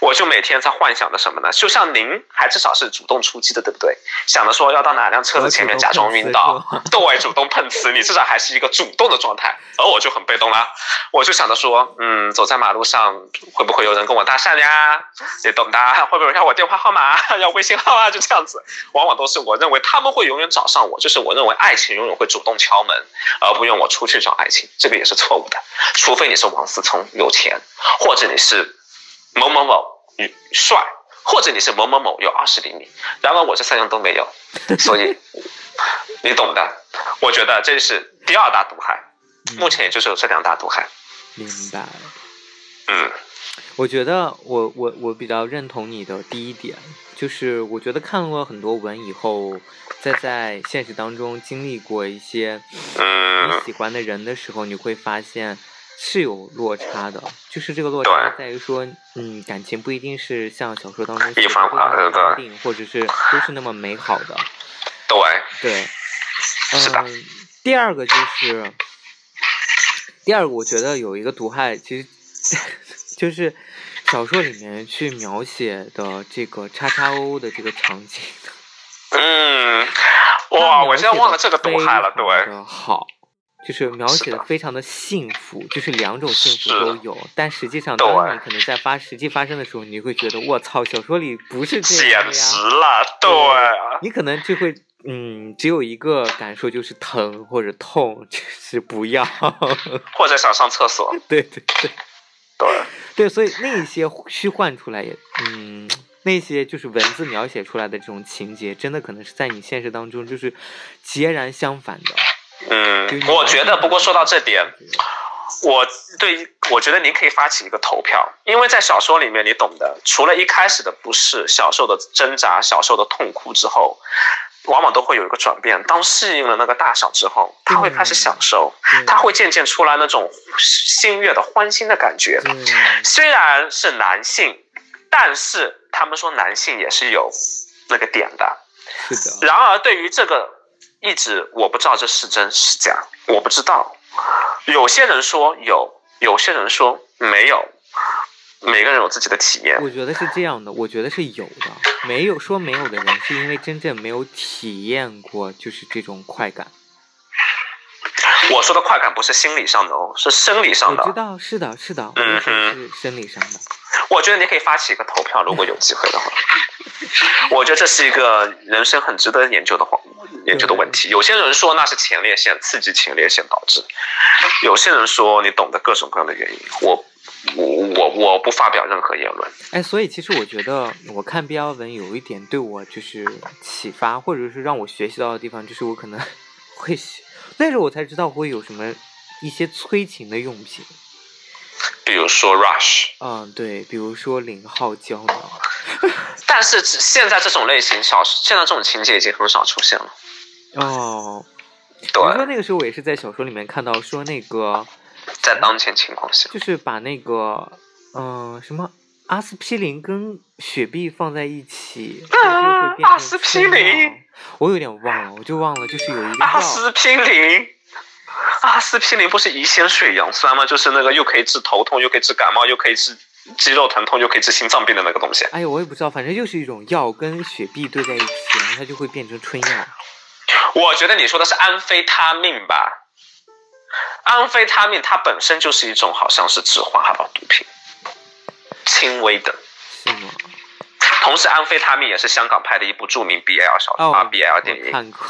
我就每天在幻想着什么呢？就像您还至少是主动出击的，对不对？想着说要到哪辆车子前面假装晕倒，对，主动碰瓷，你至少还是一个主动的状态。而我就很被动啦，我就想着说，嗯，走在马路上会不会有人跟我搭讪呀？你懂的，会不会要我电话号码、要微信号啊？就这样子，往往都是我认为他们会永远找上我，就是我认为爱情永远会主动敲门，而不用我出去找爱情，这个也是错误的，除非你是王思聪有钱。或者你是某某某帅，或者你是某某某有二十厘米，然而我这三样都没有，所以 你懂的。我觉得这是第二大毒害，目前也就是有这两大毒害。明白。嗯，我觉得我我我比较认同你的第一点，就是我觉得看过很多文以后，再在现实当中经历过一些你喜欢的人的时候，你会发现。是有落差的，就是这个落差在于说，嗯，感情不一定是像小说当中一方块的定，或者是都是那么美好的。对对，嗯。第二个就是，第二个我觉得有一个毒害，其实 就是小说里面去描写的这个叉叉 O 的这个场景。嗯，哇，我现在忘了这个毒害了，对。好。就是描写的非常的幸福，就是两种幸福都有，但实际上当你可能在发实际发生的时候，你会觉得我操，小说里不是这样呀。简直了，对。你可能就会嗯，只有一个感受就是疼或者痛，就是不要，或者想上厕所。对 对对，对对，所以那些虚幻出来也嗯，那些就是文字描写出来的这种情节，真的可能是在你现实当中就是截然相反的。嗯，我觉得，不过说到这点，我对我觉得您可以发起一个投票，因为在小说里面，你懂的，除了一开始的不适、小受的挣扎、小受的痛苦之后，往往都会有一个转变。当适应了那个大小之后，他会开始享受，他会渐渐出来那种心悦的欢欣的感觉。虽然是男性，但是他们说男性也是有那个点的。是的。然而，对于这个。一直我不知道这是真是假，我不知道。有些人说有，有些人说没有，每个人有自己的体验。我觉得是这样的，我觉得是有的。没有说没有的人，是因为真正没有体验过，就是这种快感。我说的快感不是心理上的哦，是生理上的。我知道，是的，是的，嗯哼，是生理上的。我觉得你可以发起一个投票，如果有机会的话。我觉得这是一个人生很值得研究的话，研究的问题。有些人说那是前列腺刺激前列腺导致，有些人说你懂得各种各样的原因。我我我我不发表任何言论。哎，所以其实我觉得我看 BL 文有一点对我就是启发，或者是让我学习到的地方，就是我可能会，那时候我才知道会有什么一些催情的用品。比如说 rush，嗯，对，比如说零号胶囊。但是现在这种类型小，现在这种情节已经很少出现了。哦，对。你说那个时候我也是在小说里面看到说那个，在当前情况下，就是把那个，嗯，什么阿司匹林跟雪碧放在一起，啊，阿司匹林，我有点忘了，我就忘了，就是有一个阿司匹林。阿司匹林不是乙酰水杨酸吗？就是那个又可以治头痛，又可以治感冒，又可以治肌肉疼痛，又可以治心脏病的那个东西。哎呀，我也不知道，反正就是一种药，跟雪碧兑在一起，然后它就会变成春药。我觉得你说的是安非他命吧？安非他命它本身就是一种好像是致幻还是毒品，轻微的。是吗？同时，安非他命也是香港拍的一部著名 BL 小说啊，BL 电影。看过。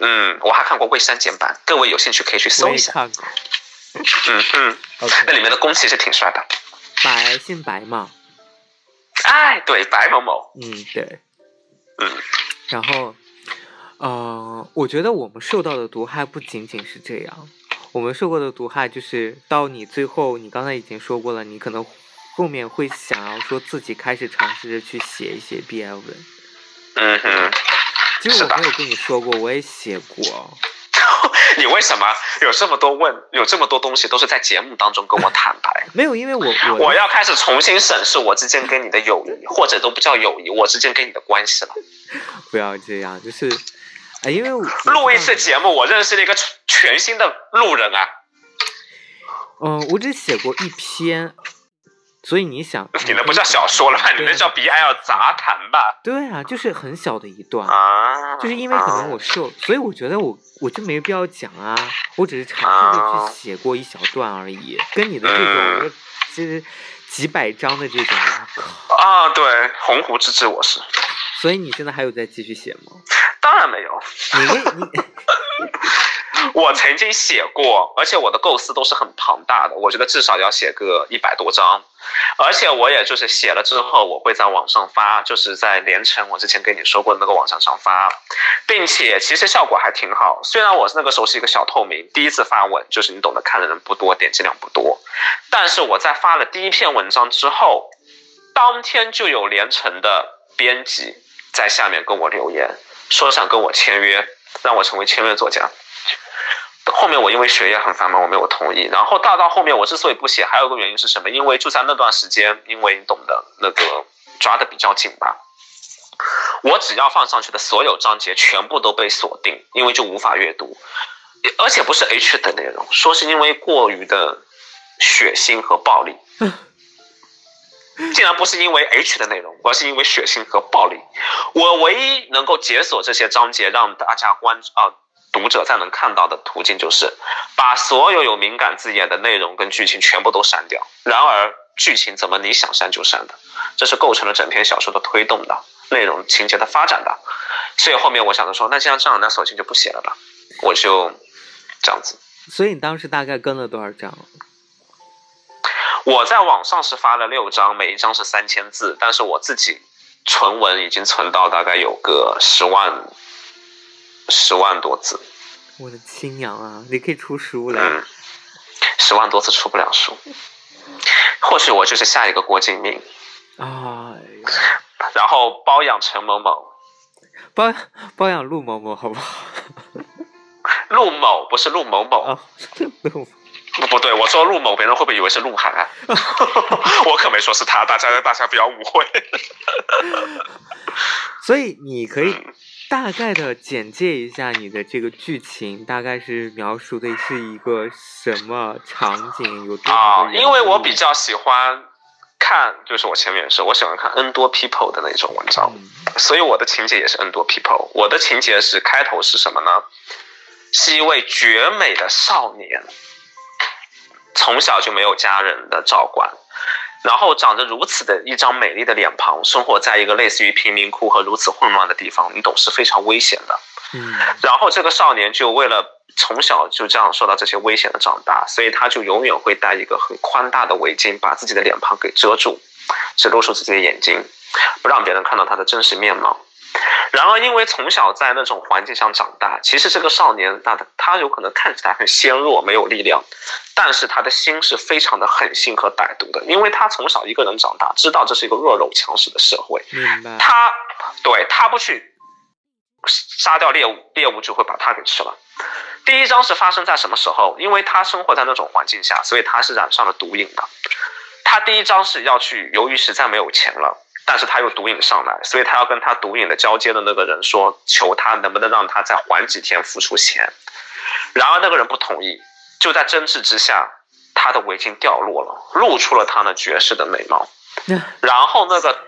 嗯，我还看过未删减版，各位有兴趣可以去搜一下。看过。嗯嗯，那里面的宫其实挺帅的。白姓白嘛？哎，对，白某某。嗯，对。嗯。然后，呃，我觉得我们受到的毒害不仅仅是这样，我们受过的毒害就是到你最后，你刚才已经说过了，你可能后面会想要说自己开始尝试着去写一些 BL 文。嗯哼。其实我没有跟你说过，我也写过。你为什么有这么多问？有这么多东西都是在节目当中跟我坦白？没有，因为我我我要开始重新审视我之间跟你的友谊，或者都不叫友谊，我之间跟你的关系了。不要这样，就是啊，因为录一次节目，我认识了一个全新的路人啊。嗯，我只写过一篇。所以你想，你那不叫小说了吧？你那叫 BL 杂谈吧？对啊，就是很小的一段啊。就是因为可能我瘦，所以我觉得我我就没必要讲啊。我只是尝试着去写过一小段而已，跟你的这种就是几百章的这种。啊，对，鸿鹄之志我是。所以你现在还有在继续写吗？当然没有。你你。我曾经写过，而且我的构思都是很庞大的，我觉得至少要写个一百多章，而且我也就是写了之后，我会在网上发，就是在连城我之前跟你说过的那个网站上发，并且其实效果还挺好。虽然我那个时候是一个小透明，第一次发文，就是你懂得，看的人不多，点击量不多，但是我在发了第一篇文章之后，当天就有连城的编辑在下面跟我留言，说想跟我签约，让我成为签约作家。后面我因为学业很繁忙，我没有同意。然后大到后面，我之所以不写，还有个原因是什么？因为就在那段时间，因为你懂的，那个抓的比较紧吧。我只要放上去的所有章节全部都被锁定，因为就无法阅读，而且不是 H 的内容，说是因为过于的血腥和暴力。竟然不是因为 H 的内容，而是因为血腥和暴力。我唯一能够解锁这些章节，让大家关啊。读者才能看到的途径就是把所有有敏感字眼的内容跟剧情全部都删掉。然而，剧情怎么你想删就删的？这是构成了整篇小说的推动的内容情节的发展的。所以后面我想着说，那既然这样，那索性就不写了吧。我就这样子。所以你当时大概跟了多少章？我在网上是发了六章，每一章是三千字，但是我自己存文已经存到大概有个十万。十万多字，我的亲娘啊！你可以出书了。嗯十万多字出不了书，或许我就是下一个郭敬明啊。然后包养陈某某，包包养陆某某，好不好？陆某不是陆某某啊，陆不对，我说陆某，别人会不会以为是鹿晗？我可没说是他，大家大家不要误会。所以你可以。大概的简介一下你的这个剧情，大概是描述的是一个什么场景？有多少因为我比较喜欢看，就是我前面说，我喜欢看 N 多 people 的那种文章，所以我的情节也是 N 多 people。我的情节是开头是什么呢？是一位绝美的少年，从小就没有家人的照管。然后长着如此的一张美丽的脸庞，生活在一个类似于贫民窟和如此混乱的地方，你懂是非常危险的。嗯，然后这个少年就为了从小就这样受到这些危险的长大，所以他就永远会戴一个很宽大的围巾，把自己的脸庞给遮住，只露出自己的眼睛，不让别人看到他的真实面貌。然而，因为从小在那种环境下长大，其实这个少年，那他有可能看起来很纤弱，没有力量，但是他的心是非常的狠心和歹毒的，因为他从小一个人长大，知道这是一个弱肉强食的社会。他对他不去杀掉猎物，猎物就会把他给吃了。第一章是发生在什么时候？因为他生活在那种环境下，所以他是染上了毒瘾的。他第一章是要去，由于实在没有钱了。但是他又毒瘾上来，所以他要跟他毒瘾的交接的那个人说，求他能不能让他再缓几天付出钱。然而那个人不同意，就在争执之下，他的围巾掉落了，露出了他那绝世的美貌。然后那个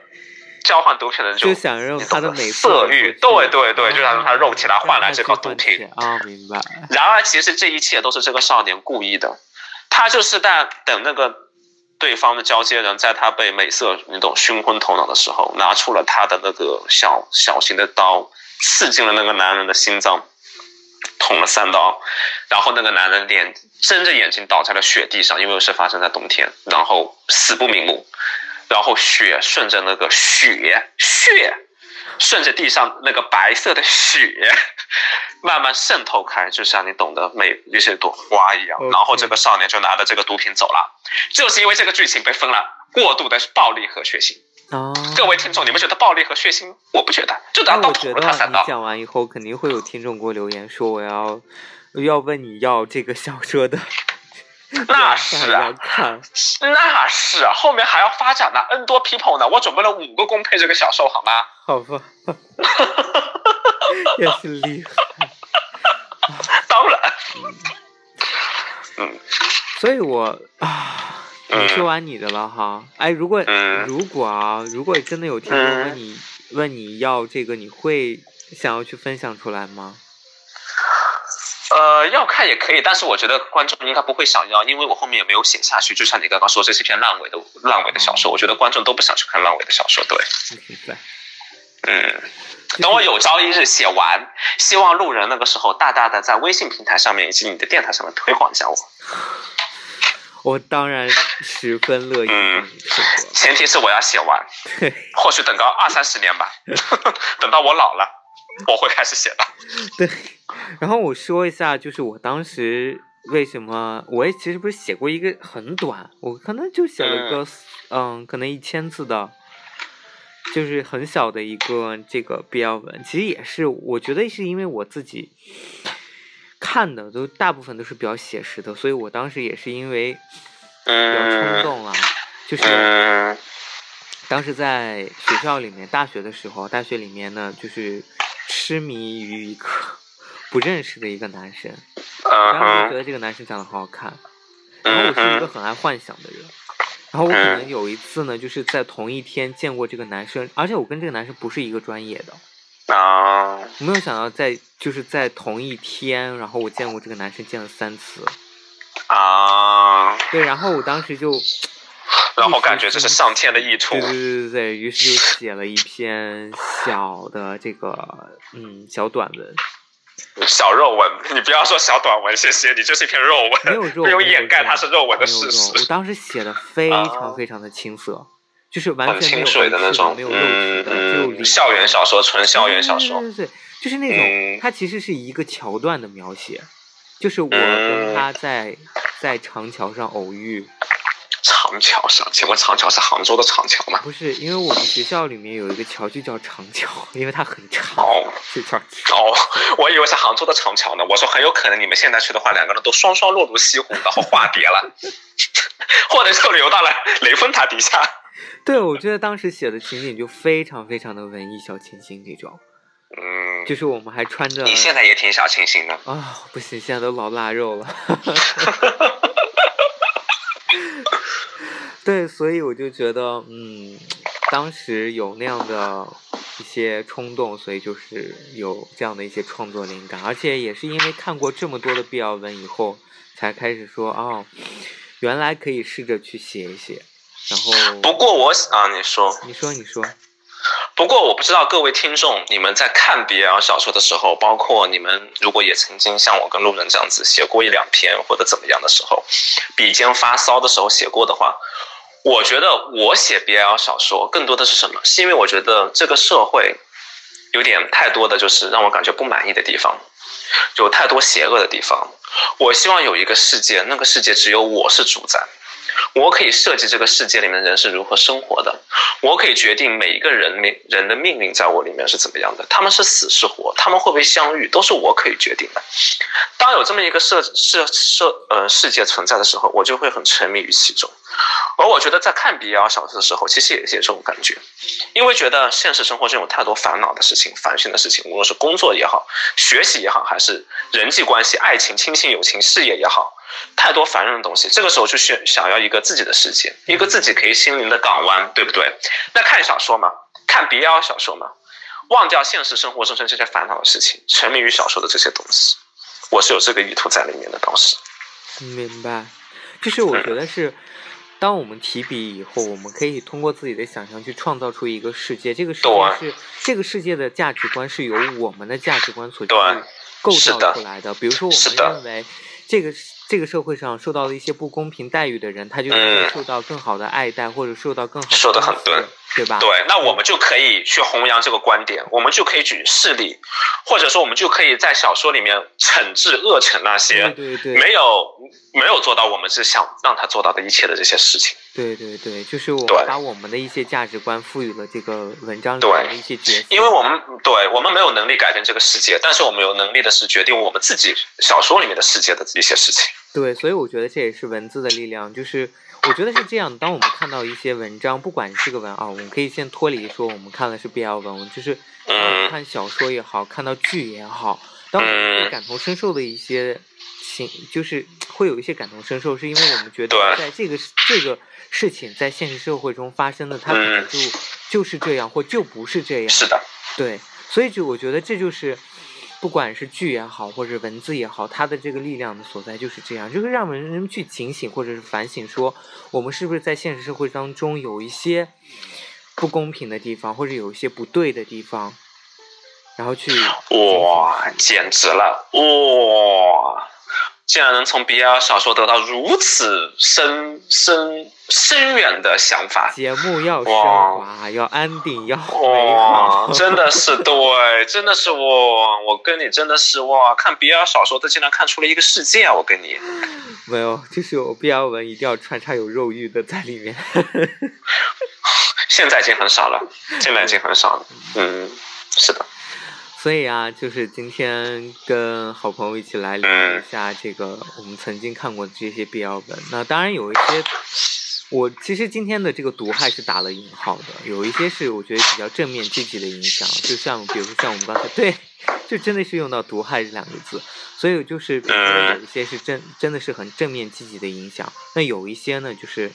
交换毒品的人就想用他的美色欲，对对对，就想用他肉体来换来这个毒品啊，明白。然而其实这一切都是这个少年故意的，他就是在等那个。对方的交接人在他被美色那种熏昏头脑的时候，拿出了他的那个小小型的刀，刺进了那个男人的心脏，捅了三刀，然后那个男人脸睁着眼睛倒在了雪地上，因为是发生在冬天，然后死不瞑目，然后血顺着那个血血。顺着地上那个白色的血 慢慢渗透开，就像你懂得美，就像一朵花一样。然后这个少年就拿着这个毒品走了，就是因为这个剧情被分了过度的暴力和血腥。哦，各位听众，你们觉得暴力和血腥？我不觉得，就拿刀捅了他三刀。你讲完以后，肯定会有听众给我留言说，我要要问你要这个小说的。那是啊，那是后面还要发展呢，N 多 people 呢，我准备了五个公配这个小兽，好吗？好吧，也是厉害。当然，嗯，所以我啊，你说完你的了哈。哎，如果如果啊，如果真的有听众问你问你要这个，你会想要去分享出来吗？呃，要看也可以，但是我觉得观众应该不会想要，因为我后面也没有写下去。就像你刚刚说，这是一篇烂尾的烂尾的小说，我觉得观众都不想去看烂尾的小说。对，嗯，等我有朝一日写完，希望路人那个时候大大的在微信平台上面以及你的电台上面推广一下我。我当然十分乐意。嗯，前提是我要写完，或许等到二三十年吧，等到我老了，我会开始写的。对。然后我说一下，就是我当时为什么，我也其实不是写过一个很短，我可能就写了个，嗯，可能一千字的，就是很小的一个这个 BL 文，其实也是，我觉得是因为我自己看的都大部分都是比较写实的，所以我当时也是因为比较冲动啊，就是当时在学校里面，大学的时候，大学里面呢，就是痴迷于一个。不认识的一个男生，然后就觉得这个男生长得好好看，然后我是一个很爱幻想的人，然后我可能有一次呢，就是在同一天见过这个男生，而且我跟这个男生不是一个专业的，啊，我没有想到在就是在同一天，然后我见过这个男生见了三次，啊，对，然后我当时就，然后感觉这是上天的意图，对对对对对，于是就写了一篇小的这个嗯小短文。小肉文，你不要说小短文，谢谢你，就是一篇肉文，没有肉，没有掩盖它是肉文的事实。我当时写的非常非常的青涩，就是完全没有水的那种，没有肉体的，就校园小说，纯校园小说。对对对，就是那种，它其实是一个桥段的描写，就是我跟他在在长桥上偶遇。长桥上，请问长桥是杭州的长桥吗？不是，因为我们学校里面有一个桥就叫长桥，因为它很长。哦，就叫哦，我以为是杭州的长桥呢。我说很有可能你们现在去的话，两个人都双双落入西湖，然后化蝶了，或者就流到了雷峰塔底下。对，我觉得当时写的情景就非常非常的文艺小清新这种。嗯，就是我们还穿着。你现在也挺小清新的啊！不行，现在都老腊肉了。对，所以我就觉得，嗯，当时有那样的一些冲动，所以就是有这样的一些创作灵感，而且也是因为看过这么多的 BL 文以后，才开始说，哦，原来可以试着去写一写。然后，不过我啊，你说，你说，你说。不过我不知道各位听众，你们在看 BL 小说的时候，包括你们如果也曾经像我跟路人这样子写过一两篇或者怎么样的时候，笔尖发骚的时候写过的话。我觉得我写 BL 小说更多的是什么？是因为我觉得这个社会有点太多的就是让我感觉不满意的地方，有太多邪恶的地方。我希望有一个世界，那个世界只有我是主宰。我可以设计这个世界里面的人是如何生活的，我可以决定每一个人命人的命运在我里面是怎么样的，他们是死是活，他们会不会相遇，都是我可以决定的。当有这么一个设设设呃世界存在的时候，我就会很沉迷于其中。而我觉得在看 BL 小说的时候，其实也是有这种感觉，因为觉得现实生活中有太多烦恼的事情、烦心的事情，无论是工作也好、学习也好，还是人际关系、爱情、亲情、友情、事业也好。太多烦人的东西，这个时候就需想要一个自己的世界，一个自己可以心灵的港湾，对不对？那看小说嘛，看 BL 小说嘛，忘掉现实生活中这些烦恼的事情，沉迷于小说的这些东西，我是有这个意图在里面的。当时，明白，就是我觉得是，当我们提笔以后，我们可以通过自己的想象去创造出一个世界，这个世界是这个世界的价值观是由我们的价值观所构造出来的。比如说，我们认为这个。这个社会上受到了一些不公平待遇的人，他就会受到更好的爱戴，或者受到更好的。说的很对，对吧？对，那我们就可以去弘扬这个观点，我们就可以举事例，或者说我们就可以在小说里面惩治恶惩那些对对没有没有做到我们是想让他做到的一切的这些事情。对对对，就是我们把我们的一些价值观赋予了这个文章里面的一些角色。因为我们对我们没有能力改变这个世界，但是我们有能力的是决定我们自己小说里面的世界的一些事情。对，所以我觉得这也是文字的力量。就是我觉得是这样，当我们看到一些文章，不管是个文啊，我们可以先脱离说我们看的是 BL 文，就是看小说也好，看到剧也好，当我们感同身受的一些情，就是会有一些感同身受，是因为我们觉得在这个这个事情在现实社会中发生的，它可能就就是这样，或就不是这样。是的。对，所以就我觉得这就是，不管是剧也好，或者文字也好，它的这个力量的所在就是这样，就是让人们去警醒或者是反省，说我们是不是在现实社会当中有一些不公平的地方，或者有一些不对的地方。然后去哇，简直了哇！竟然能从 BL 小说得到如此深深深远的想法。节目要升华，要安定，要美好。真的是对，真的是我，我跟你真的是哇！看 BL 小说，他竟然看出了一个世界啊！我跟你没有，就是有 BL 文一定要穿插有肉欲的在里面。现在已经很少了，现在已经很少了。嗯，是的。所以啊，就是今天跟好朋友一起来聊一下这个我们曾经看过的这些 BL 文。那当然有一些，我其实今天的这个毒害是打了引号的，有一些是我觉得比较正面积极的影响，就像比如说像我们刚才对，就真的是用到毒害这两个字。所以就是比如说有一些是真真的是很正面积极的影响，那有一些呢就是。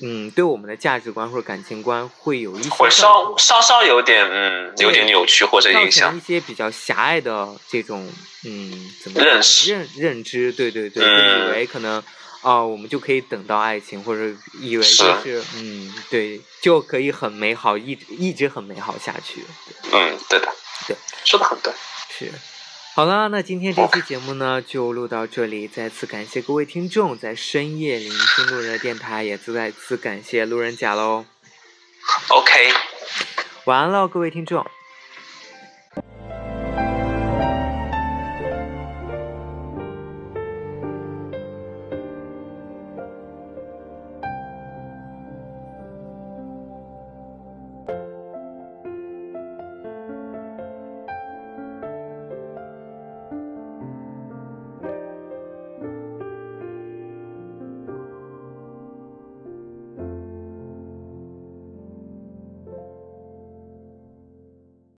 嗯，对我们的价值观或者感情观会有一些会稍稍稍有点嗯有点扭曲或者影响一些比较狭隘的这种嗯怎么认识认认知对对对，就以为可能啊我们就可以等到爱情或者以为就是嗯对就可以很美好一直一直很美好下去嗯对的对。说的很对。是。好了，那今天这期节目呢就录到这里。再次感谢各位听众在深夜聆听路人的电台，也再次感谢路人甲喽。OK，晚安喽，各位听众。